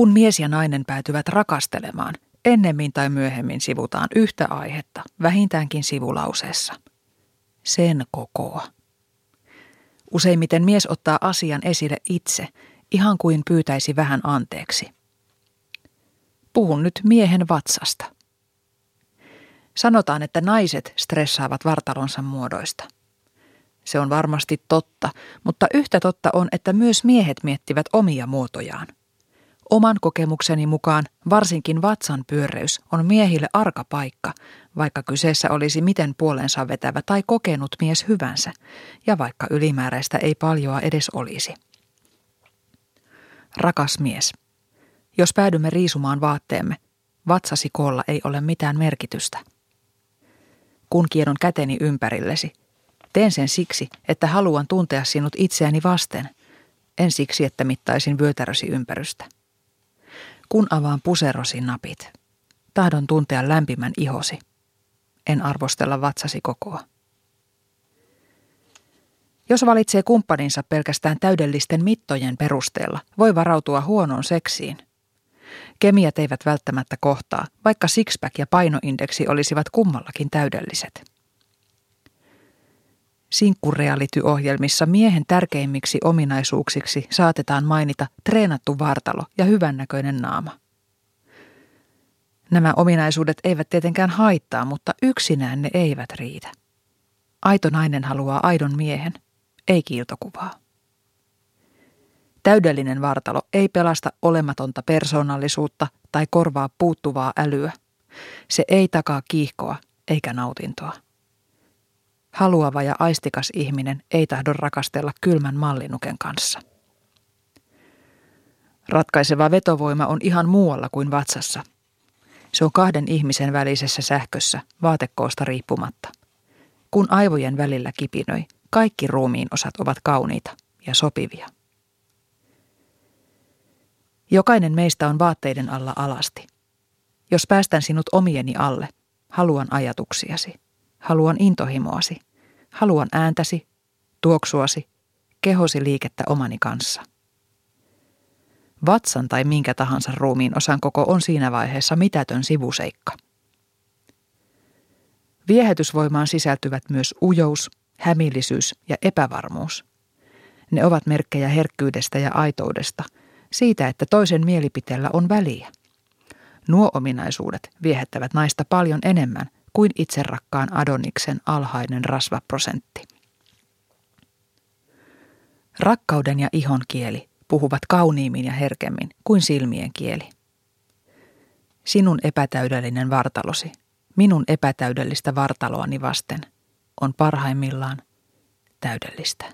Kun mies ja nainen päätyvät rakastelemaan, ennemmin tai myöhemmin sivutaan yhtä aihetta, vähintäänkin sivulauseessa. Sen kokoa. Useimmiten mies ottaa asian esille itse, ihan kuin pyytäisi vähän anteeksi. Puhun nyt miehen vatsasta. Sanotaan, että naiset stressaavat vartalonsa muodoista. Se on varmasti totta, mutta yhtä totta on, että myös miehet miettivät omia muotojaan. Oman kokemukseni mukaan varsinkin vatsan pyöreys on miehille arka paikka, vaikka kyseessä olisi miten puolensa vetävä tai kokenut mies hyvänsä, ja vaikka ylimääräistä ei paljoa edes olisi. Rakas mies, jos päädymme riisumaan vaatteemme, vatsasi koolla ei ole mitään merkitystä. Kun kierron käteni ympärillesi, teen sen siksi, että haluan tuntea sinut itseäni vasten, en siksi, että mittaisin vyötärösi ympärystä. Kun avaan puserosi napit, tahdon tuntea lämpimän ihosi. En arvostella vatsasi kokoa. Jos valitsee kumppaninsa pelkästään täydellisten mittojen perusteella, voi varautua huonoon seksiin. Kemiat eivät välttämättä kohtaa, vaikka sixpack ja painoindeksi olisivat kummallakin täydelliset. Sinkkureality-ohjelmissa miehen tärkeimmiksi ominaisuuksiksi saatetaan mainita treenattu vartalo ja hyvännäköinen naama. Nämä ominaisuudet eivät tietenkään haittaa, mutta yksinään ne eivät riitä. Aito nainen haluaa aidon miehen, ei kiiltokuvaa. Täydellinen vartalo ei pelasta olematonta persoonallisuutta tai korvaa puuttuvaa älyä. Se ei takaa kiihkoa eikä nautintoa. Haluava ja aistikas ihminen ei tahdo rakastella kylmän mallinuken kanssa. Ratkaiseva vetovoima on ihan muualla kuin vatsassa. Se on kahden ihmisen välisessä sähkössä vaatekoosta riippumatta. Kun aivojen välillä kipinöi, kaikki ruumiin osat ovat kauniita ja sopivia. Jokainen meistä on vaatteiden alla alasti. Jos päästän sinut omieni alle, haluan ajatuksiasi, haluan intohimoasi, haluan ääntäsi, tuoksuasi, kehosi liikettä omani kanssa. Vatsan tai minkä tahansa ruumiin osan koko on siinä vaiheessa mitätön sivuseikka. Viehätysvoimaan sisältyvät myös ujous, hämillisyys ja epävarmuus. Ne ovat merkkejä herkkyydestä ja aitoudesta, siitä, että toisen mielipiteellä on väliä. Nuo ominaisuudet viehättävät naista paljon enemmän kuin itserakkaan Adoniksen alhainen rasvaprosentti. Rakkauden ja ihon kieli puhuvat kauniimmin ja herkemmin kuin silmien kieli. Sinun epätäydellinen vartalosi, minun epätäydellistä vartaloani vasten, on parhaimmillaan täydellistä.